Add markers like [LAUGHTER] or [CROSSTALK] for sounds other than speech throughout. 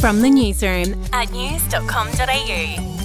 From the newsroom at news.com.au.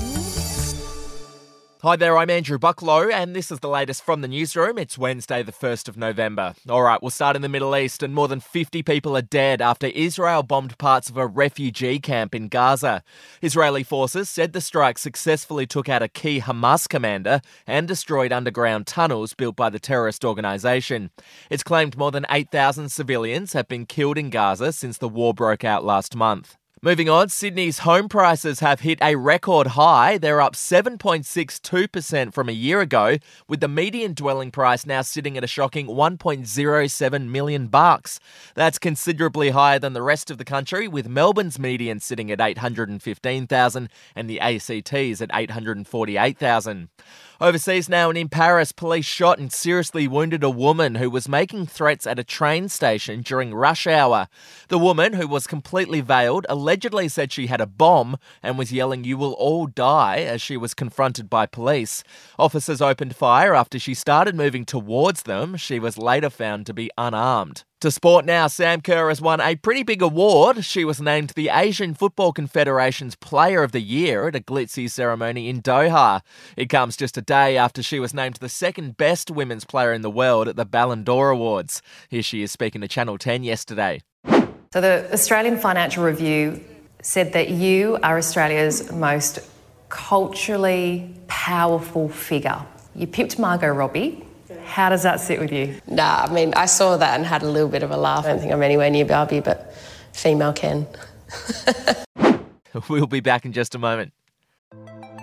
Hi there, I'm Andrew Bucklow, and this is the latest from the newsroom. It's Wednesday, the 1st of November. All right, we'll start in the Middle East, and more than 50 people are dead after Israel bombed parts of a refugee camp in Gaza. Israeli forces said the strike successfully took out a key Hamas commander and destroyed underground tunnels built by the terrorist organisation. It's claimed more than 8,000 civilians have been killed in Gaza since the war broke out last month. Moving on, Sydney's home prices have hit a record high. They're up 7.62% from a year ago, with the median dwelling price now sitting at a shocking 1.07 million bucks. That's considerably higher than the rest of the country, with Melbourne's median sitting at 815,000 and the ACT's at 848,000. Overseas now and in Paris, police shot and seriously wounded a woman who was making threats at a train station during rush hour. The woman, who was completely veiled, allegedly said she had a bomb and was yelling, You will all die, as she was confronted by police. Officers opened fire after she started moving towards them. She was later found to be unarmed. To sport now, Sam Kerr has won a pretty big award. She was named the Asian Football Confederation's Player of the Year at a glitzy ceremony in Doha. It comes just a day after she was named the second best women's player in the world at the Ballon d'Or Awards. Here she is speaking to Channel 10 yesterday. So, the Australian Financial Review said that you are Australia's most culturally powerful figure. You pipped Margot Robbie. How does that sit with you? Nah, I mean, I saw that and had a little bit of a laugh. I don't think I'm anywhere near Barbie, but female can. [LAUGHS] we'll be back in just a moment.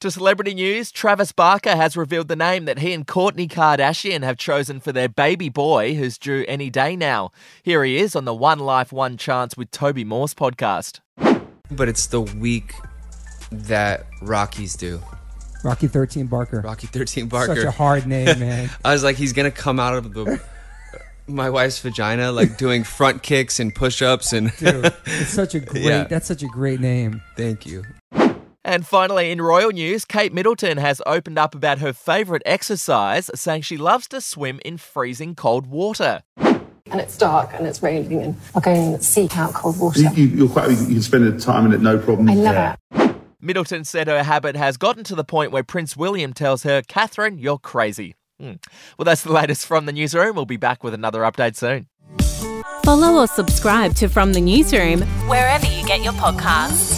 To celebrity news, Travis Barker has revealed the name that he and Kourtney Kardashian have chosen for their baby boy, who's due any day now. Here he is on the One Life, One Chance with Toby Morse podcast. But it's the week that Rockies do. Rocky 13 Barker. Rocky 13 Barker. Such a hard name, [LAUGHS] man. I was like, he's going to come out of the. My wife's vagina, like doing front kicks and push ups, and Dude, it's such a [LAUGHS] great. Yeah. That's such a great name. Thank you. And finally, in royal news, Kate Middleton has opened up about her favourite exercise, saying she loves to swim in freezing cold water. And it's dark and it's raining, and I go and seek out cold water. You, you, are quite, you can spend the time in it, no problem. I love yeah. it. Middleton said her habit has gotten to the point where Prince William tells her, Catherine, you're crazy. Hmm. Well, that's the latest from the newsroom. We'll be back with another update soon. Follow or subscribe to From the Newsroom wherever you get your podcasts.